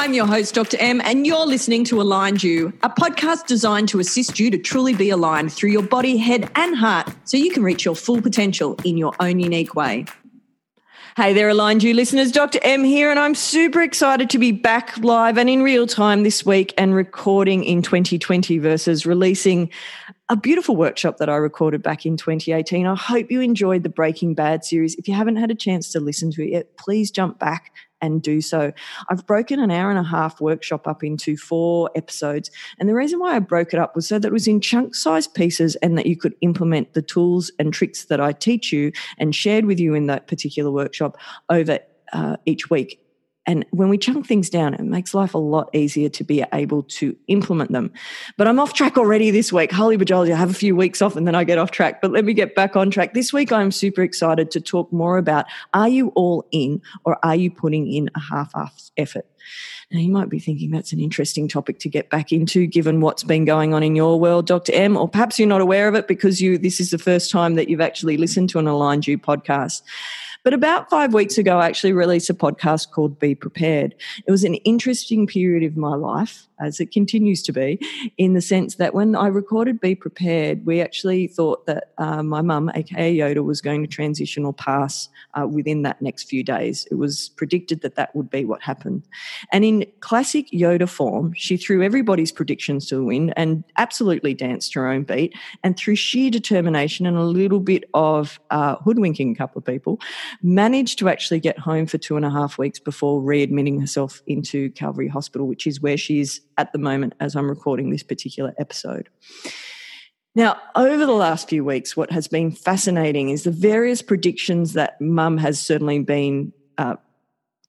I'm your host, Dr. M, and you're listening to Aligned You, a podcast designed to assist you to truly be aligned through your body, head, and heart so you can reach your full potential in your own unique way. Hey there, Aligned You listeners. Dr. M here, and I'm super excited to be back live and in real time this week and recording in 2020 versus releasing a beautiful workshop that I recorded back in 2018. I hope you enjoyed the Breaking Bad series. If you haven't had a chance to listen to it yet, please jump back and do so. I've broken an hour and a half workshop up into four episodes. And the reason why I broke it up was so that it was in chunk sized pieces and that you could implement the tools and tricks that I teach you and shared with you in that particular workshop over uh, each week and when we chunk things down, it makes life a lot easier to be able to implement them. But I'm off track already this week. Holy bajolly, I have a few weeks off and then I get off track. But let me get back on track. This week, I'm super excited to talk more about are you all in or are you putting in a half effort? Now, you might be thinking that's an interesting topic to get back into given what's been going on in your world, Dr. M, or perhaps you're not aware of it because you this is the first time that you've actually listened to an Aligned You podcast. But about five weeks ago, I actually released a podcast called Be Prepared. It was an interesting period of my life, as it continues to be, in the sense that when I recorded Be Prepared, we actually thought that uh, my mum, aka Yoda, was going to transition or pass uh, within that next few days. It was predicted that that would be what happened. And in classic Yoda form, she threw everybody's predictions to the wind and absolutely danced her own beat. And through sheer determination and a little bit of uh, hoodwinking a couple of people, managed to actually get home for two and a half weeks before readmitting herself into Calvary Hospital, which is where she is at the moment as I'm recording this particular episode. Now, over the last few weeks, what has been fascinating is the various predictions that mum has certainly been uh,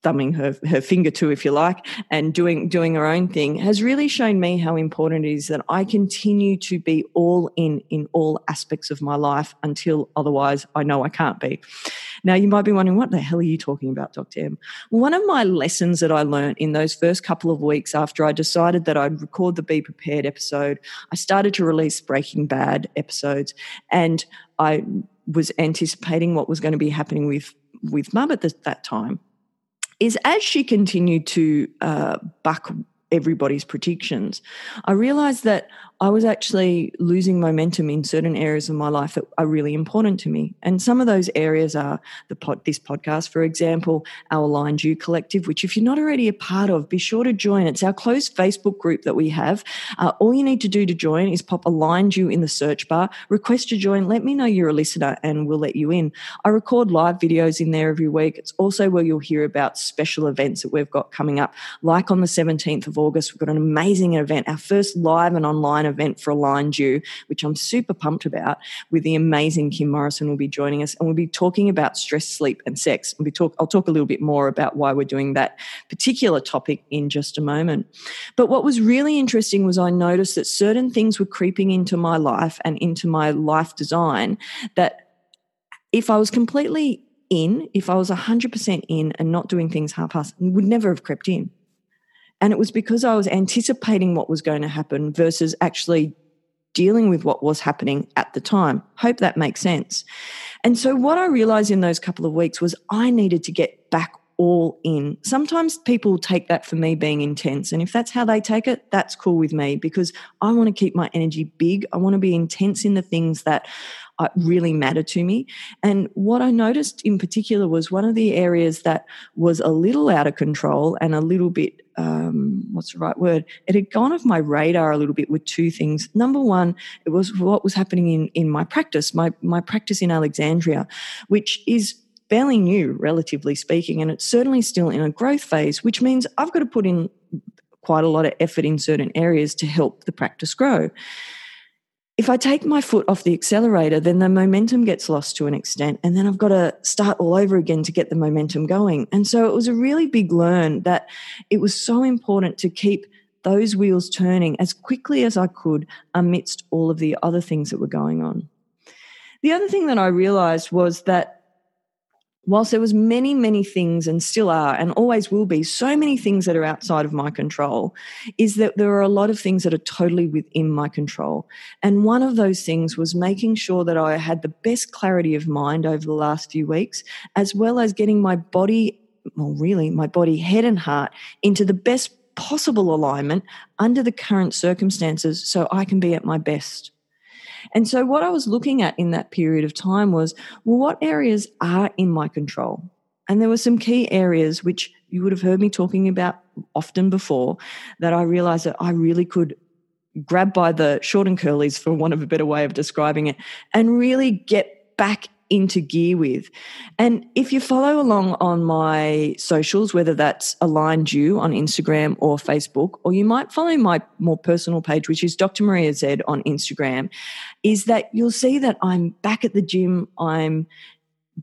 thumbing her, her finger to, if you like, and doing doing her own thing, has really shown me how important it is that I continue to be all in in all aspects of my life until otherwise I know I can't be. Now you might be wondering, what the hell are you talking about, Dr. M? One of my lessons that I learned in those first couple of weeks after I decided that I'd record the Be Prepared episode, I started to release Breaking Bad episodes, and I was anticipating what was going to be happening with with mum at the, that time is as she continued to uh, buck everybody's predictions, I realized that I was actually losing momentum in certain areas of my life that are really important to me. And some of those areas are the pod, this podcast, for example, our Aligned You Collective, which if you're not already a part of, be sure to join. It's our closed Facebook group that we have. Uh, all you need to do to join is pop Aligned You in the search bar, request to join, let me know you're a listener, and we'll let you in. I record live videos in there every week. It's also where you'll hear about special events that we've got coming up, like on the 17th of August, we've got an amazing event, our first live and online event for Aligned You, which I'm super pumped about, with the amazing Kim Morrison will be joining us, and we'll be talking about stress, sleep, and sex. we talk, I'll talk a little bit more about why we're doing that particular topic in just a moment. But what was really interesting was I noticed that certain things were creeping into my life and into my life design that if I was completely in, if I was 100% in and not doing things half-assed, would never have crept in. And it was because I was anticipating what was going to happen versus actually dealing with what was happening at the time. Hope that makes sense. And so, what I realized in those couple of weeks was I needed to get back all in. Sometimes people take that for me being intense. And if that's how they take it, that's cool with me because I want to keep my energy big. I want to be intense in the things that really matter to me. And what I noticed in particular was one of the areas that was a little out of control and a little bit, um, what's the right word? It had gone off my radar a little bit with two things. Number one, it was what was happening in, in my practice, my, my practice in Alexandria, which is fairly new, relatively speaking, and it's certainly still in a growth phase, which means I've got to put in quite a lot of effort in certain areas to help the practice grow if I take my foot off the accelerator, then the momentum gets lost to an extent. And then I've got to start all over again to get the momentum going. And so it was a really big learn that it was so important to keep those wheels turning as quickly as I could amidst all of the other things that were going on. The other thing that I realized was that whilst there was many many things and still are and always will be so many things that are outside of my control is that there are a lot of things that are totally within my control and one of those things was making sure that i had the best clarity of mind over the last few weeks as well as getting my body well really my body head and heart into the best possible alignment under the current circumstances so I can be at my best. And so, what I was looking at in that period of time was well, what areas are in my control? And there were some key areas which you would have heard me talking about often before that I realized that I really could grab by the short and curlies, for want of a better way of describing it, and really get back into gear with. And if you follow along on my socials, whether that's aligned you on Instagram or Facebook, or you might follow my more personal page, which is Dr. Maria Z on Instagram, is that you'll see that I'm back at the gym. I'm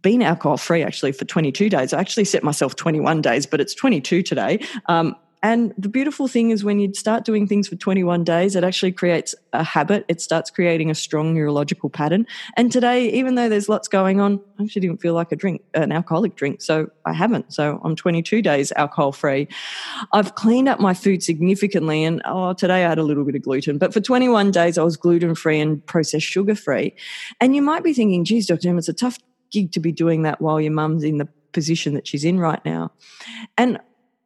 been alcohol free actually for 22 days. I actually set myself 21 days, but it's 22 today. Um, and the beautiful thing is when you start doing things for 21 days, it actually creates a habit. It starts creating a strong neurological pattern. And today, even though there's lots going on, I actually didn't feel like a drink, an alcoholic drink. So I haven't. So I'm 22 days alcohol free. I've cleaned up my food significantly. And oh, today I had a little bit of gluten, but for 21 days I was gluten free and processed sugar free. And you might be thinking, geez, Dr. M, it's a tough gig to be doing that while your mum's in the position that she's in right now. And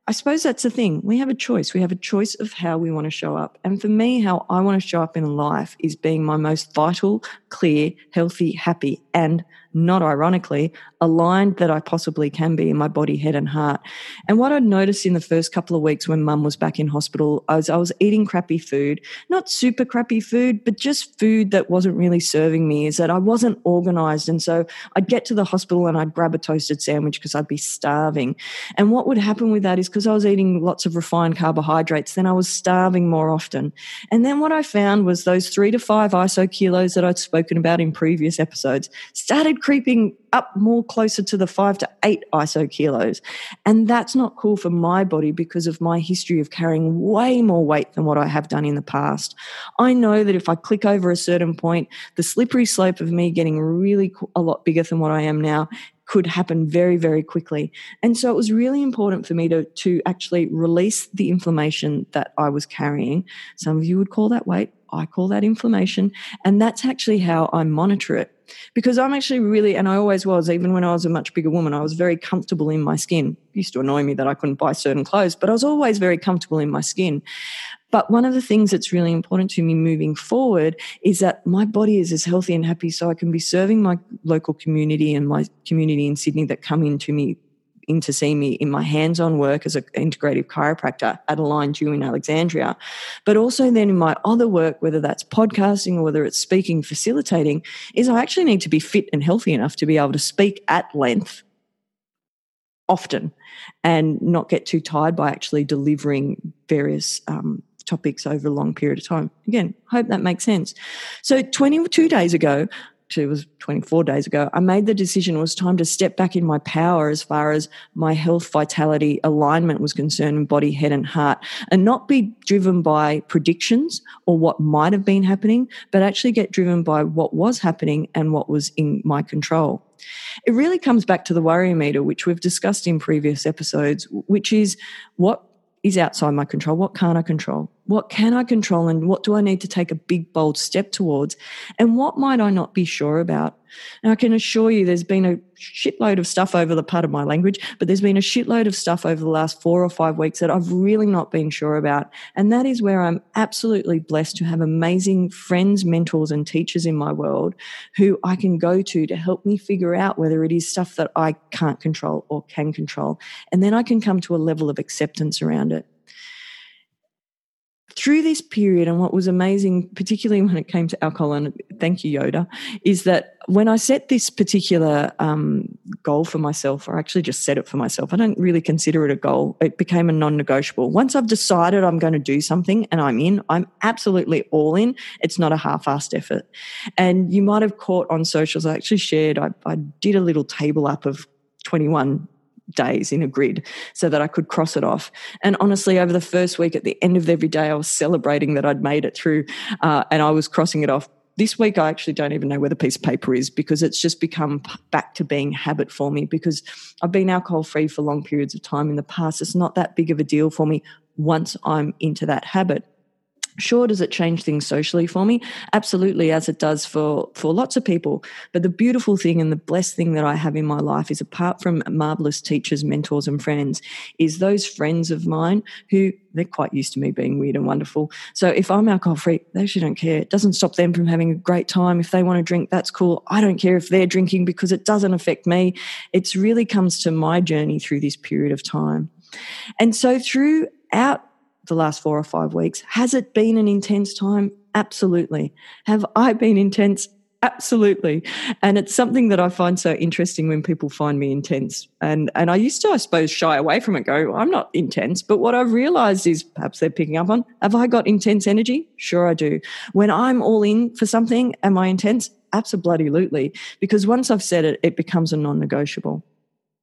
I suppose that's the thing. We have a choice. We have a choice of how we want to show up. And for me, how I want to show up in life is being my most vital, clear, healthy, happy, and not ironically, aligned that I possibly can be in my body, head, and heart. And what I'd noticed in the first couple of weeks when mum was back in hospital, I was, I was eating crappy food, not super crappy food, but just food that wasn't really serving me, is that I wasn't organized. And so I'd get to the hospital and I'd grab a toasted sandwich because I'd be starving. And what would happen with that is because I was eating lots of refined carbohydrates, then I was starving more often. And then what I found was those three to five ISO kilos that I'd spoken about in previous episodes started creeping up more closer to the five to eight ISO kilos. And that's not cool for my body because of my history of carrying way more weight than what I have done in the past. I know that if I click over a certain point, the slippery slope of me getting really a lot bigger than what I am now could happen very, very quickly. And so it was really important for me to, to actually release the inflammation that I was carrying. Some of you would call that weight. I call that inflammation. And that's actually how I monitor it. Because I'm actually really, and I always was, even when I was a much bigger woman, I was very comfortable in my skin. It used to annoy me that I couldn't buy certain clothes, but I was always very comfortable in my skin. But one of the things that's really important to me moving forward is that my body is as healthy and happy so I can be serving my local community and my community in Sydney that come into me in to see me in my hands-on work as an integrative chiropractor at Aligned You in Alexandria, but also then in my other work, whether that's podcasting or whether it's speaking, facilitating, is I actually need to be fit and healthy enough to be able to speak at length often and not get too tired by actually delivering various um, topics over a long period of time. Again, hope that makes sense. So 22 days ago, actually it was 24 days ago, I made the decision it was time to step back in my power as far as my health, vitality, alignment was concerned in body, head, and heart, and not be driven by predictions or what might have been happening, but actually get driven by what was happening and what was in my control. It really comes back to the worry meter, which we've discussed in previous episodes, which is what is outside my control? What can't I control? What can I control? And what do I need to take a big, bold step towards? And what might I not be sure about? And I can assure you there's been a shitload of stuff over the part of my language, but there's been a shitload of stuff over the last four or five weeks that I've really not been sure about. And that is where I'm absolutely blessed to have amazing friends, mentors, and teachers in my world who I can go to to help me figure out whether it is stuff that I can't control or can control. And then I can come to a level of acceptance around it through this period, and what was amazing, particularly when it came to alcohol, and thank you, Yoda, is that when I set this particular um, goal for myself, or actually just set it for myself, I don't really consider it a goal. It became a non negotiable. Once I've decided I'm going to do something and I'm in, I'm absolutely all in. It's not a half assed effort. And you might have caught on socials, I actually shared, I, I did a little table up of 21 days in a grid so that I could cross it off. And honestly, over the first week, at the end of every day, I was celebrating that I'd made it through uh, and I was crossing it off. This week, I actually don't even know where the piece of paper is because it's just become back to being habit for me because I've been alcohol free for long periods of time in the past. It's not that big of a deal for me once I'm into that habit. Sure, does it change things socially for me? Absolutely, as it does for, for lots of people. But the beautiful thing and the blessed thing that I have in my life is apart from marvelous teachers, mentors, and friends, is those friends of mine who they're quite used to me being weird and wonderful. So if I'm alcohol free, they actually don't care. It doesn't stop them from having a great time. If they want to drink, that's cool. I don't care if they're drinking because it doesn't affect me. It really comes to my journey through this period of time. And so throughout the last four or five weeks. Has it been an intense time? Absolutely. Have I been intense? Absolutely. And it's something that I find so interesting when people find me intense. And and I used to, I suppose, shy away from it, go, I'm not intense. But what I've realized is perhaps they're picking up on, have I got intense energy? Sure I do. When I'm all in for something, am I intense? Absolutely. Because once I've said it, it becomes a non-negotiable.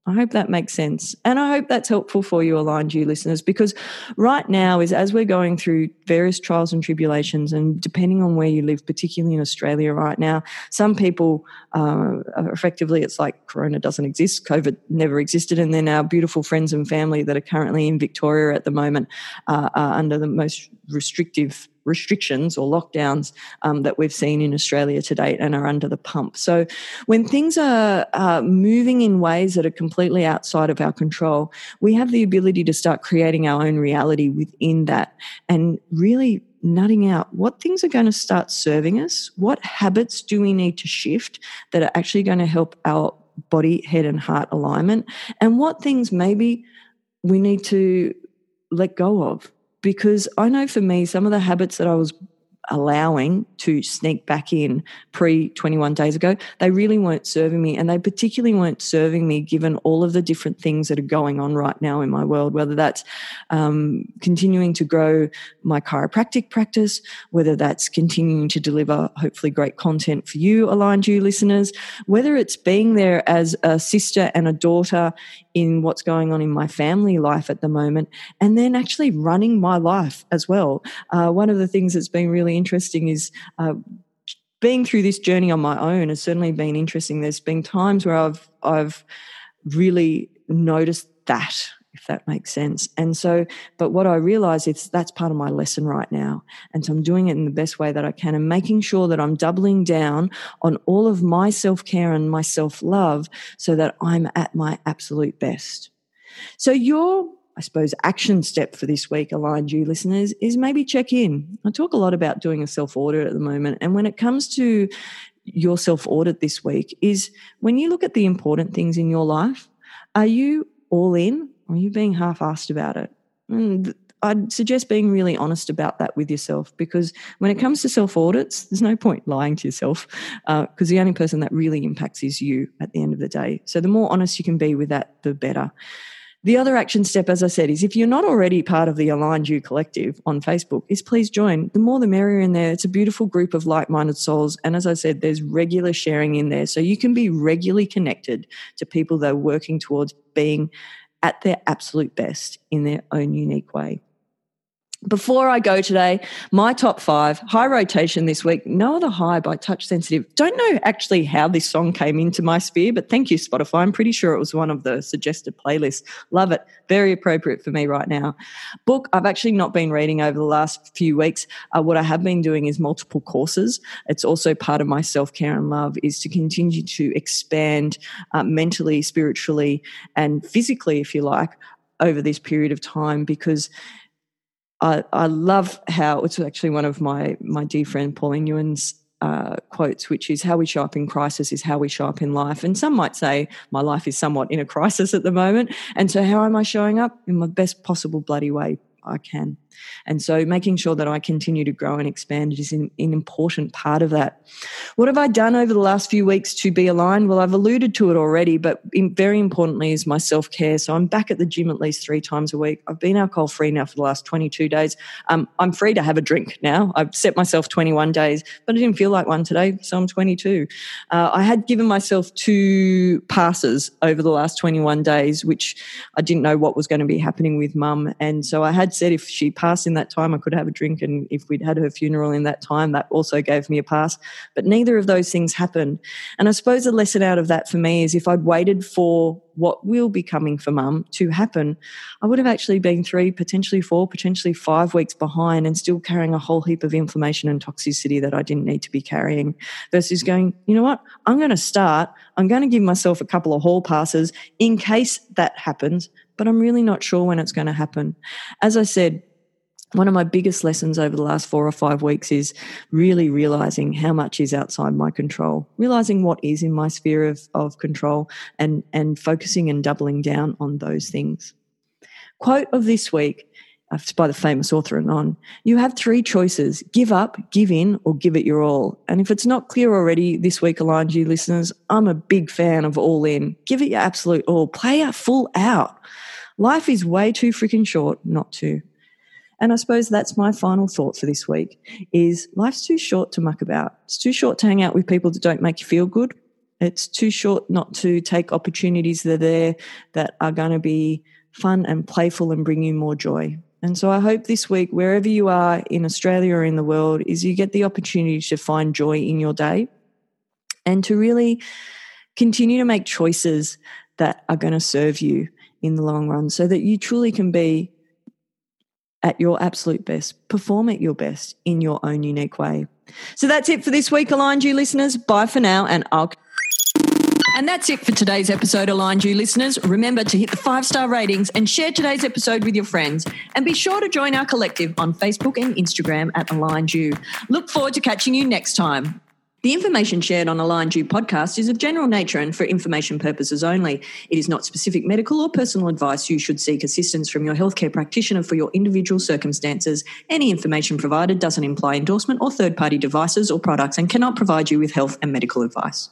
I hope that makes sense. And I hope that's helpful for you, aligned you listeners, because right now is as we're going through various trials and tribulations, and depending on where you live, particularly in Australia right now, some people uh, effectively it's like Corona doesn't exist, COVID never existed, and then our beautiful friends and family that are currently in Victoria at the moment uh, are under the most restrictive restrictions or lockdowns um, that we've seen in Australia to date and are under the pump. So, when things are uh, moving in ways that are completely outside of our control, we have the ability to start creating our own reality within that and really nutting out what things are going to start serving us, what habits do we need to shift that are actually going to help our body, head, and heart alignment, and what things maybe we need to let go of because I know for me, some of the habits that I was allowing to sneak back in pre 21 days ago, they really weren't serving me. And they particularly weren't serving me given all of the different things that are going on right now in my world, whether that's um, continuing to grow my chiropractic practice, whether that's continuing to deliver hopefully great content for you, aligned you listeners, whether it's being there as a sister and a daughter in what's going on in my family life at the moment, and then actually running my life as well. Uh, one of the things that's been really interesting is uh, being through this journey on my own has certainly been interesting. There's been times where I've I've really noticed that if that makes sense. And so, but what I realize is that's part of my lesson right now. And so I'm doing it in the best way that I can and making sure that I'm doubling down on all of my self care and my self love so that I'm at my absolute best. So your I suppose, action step for this week, aligned you listeners, is maybe check in. I talk a lot about doing a self audit at the moment. And when it comes to your self audit this week, is when you look at the important things in your life, are you all in or are you being half assed about it? And I'd suggest being really honest about that with yourself because when it comes to self audits, there's no point lying to yourself because uh, the only person that really impacts is you at the end of the day. So the more honest you can be with that, the better. The other action step, as I said, is if you're not already part of the Aligned You Collective on Facebook, is please join. The more the merrier in there. It's a beautiful group of like minded souls. And as I said, there's regular sharing in there. So you can be regularly connected to people that are working towards being at their absolute best in their own unique way. Before I go today, my top five high rotation this week. No other high by Touch Sensitive. Don't know actually how this song came into my sphere, but thank you, Spotify. I'm pretty sure it was one of the suggested playlists. Love it. Very appropriate for me right now. Book I've actually not been reading over the last few weeks. Uh, what I have been doing is multiple courses. It's also part of my self care and love is to continue to expand uh, mentally, spiritually, and physically, if you like, over this period of time because I, I love how it's actually one of my my dear friend Pauline Ewan's uh, quotes, which is how we show up in crisis is how we show up in life. And some might say my life is somewhat in a crisis at the moment. And so how am I showing up in my best possible bloody way I can? And so making sure that I continue to grow and expand is an, an important part of that. What have I done over the last few weeks to be aligned? Well, I've alluded to it already, but in, very importantly is my self care. So I'm back at the gym at least three times a week. I've been alcohol free now for the last 22 days. Um, I'm free to have a drink now. I've set myself 21 days, but I didn't feel like one today, so I'm 22. Uh, I had given myself two passes over the last 21 days, which I didn't know what was going to be happening with mum. And so I had said if she passed in that time, I could have a drink. And if we'd had her funeral in that time, that also gave me a pass. But neither of those things happened. And I suppose the lesson out of that for me is if I'd waited for what will be coming for mum to happen, I would have actually been three, potentially four, potentially five weeks behind and still carrying a whole heap of inflammation and toxicity that I didn't need to be carrying versus going, you know what, I'm going to start, I'm going to give myself a couple of hall passes in case that happens, but I'm really not sure when it's going to happen. As I said, one of my biggest lessons over the last four or five weeks is really realizing how much is outside my control, realizing what is in my sphere of, of control and, and focusing and doubling down on those things. Quote of this week uh, by the famous author Anon, you have three choices give up, give in, or give it your all. And if it's not clear already this week, Aligned You listeners, I'm a big fan of all in. Give it your absolute all. Play a full out. Life is way too freaking short not to. And I suppose that's my final thought for this week is life's too short to muck about. It's too short to hang out with people that don't make you feel good. It's too short not to take opportunities that are there that are going to be fun and playful and bring you more joy. And so I hope this week, wherever you are in Australia or in the world, is you get the opportunity to find joy in your day and to really continue to make choices that are going to serve you in the long run so that you truly can be at your absolute best, perform at your best in your own unique way. So that's it for this week, Aligned You listeners. Bye for now, and I'll. And that's it for today's episode, Aligned You listeners. Remember to hit the five star ratings and share today's episode with your friends. And be sure to join our collective on Facebook and Instagram at Aligned You. Look forward to catching you next time. The information shared on Aligned You podcast is of general nature and for information purposes only. It is not specific medical or personal advice. You should seek assistance from your healthcare practitioner for your individual circumstances. Any information provided doesn't imply endorsement or third party devices or products and cannot provide you with health and medical advice.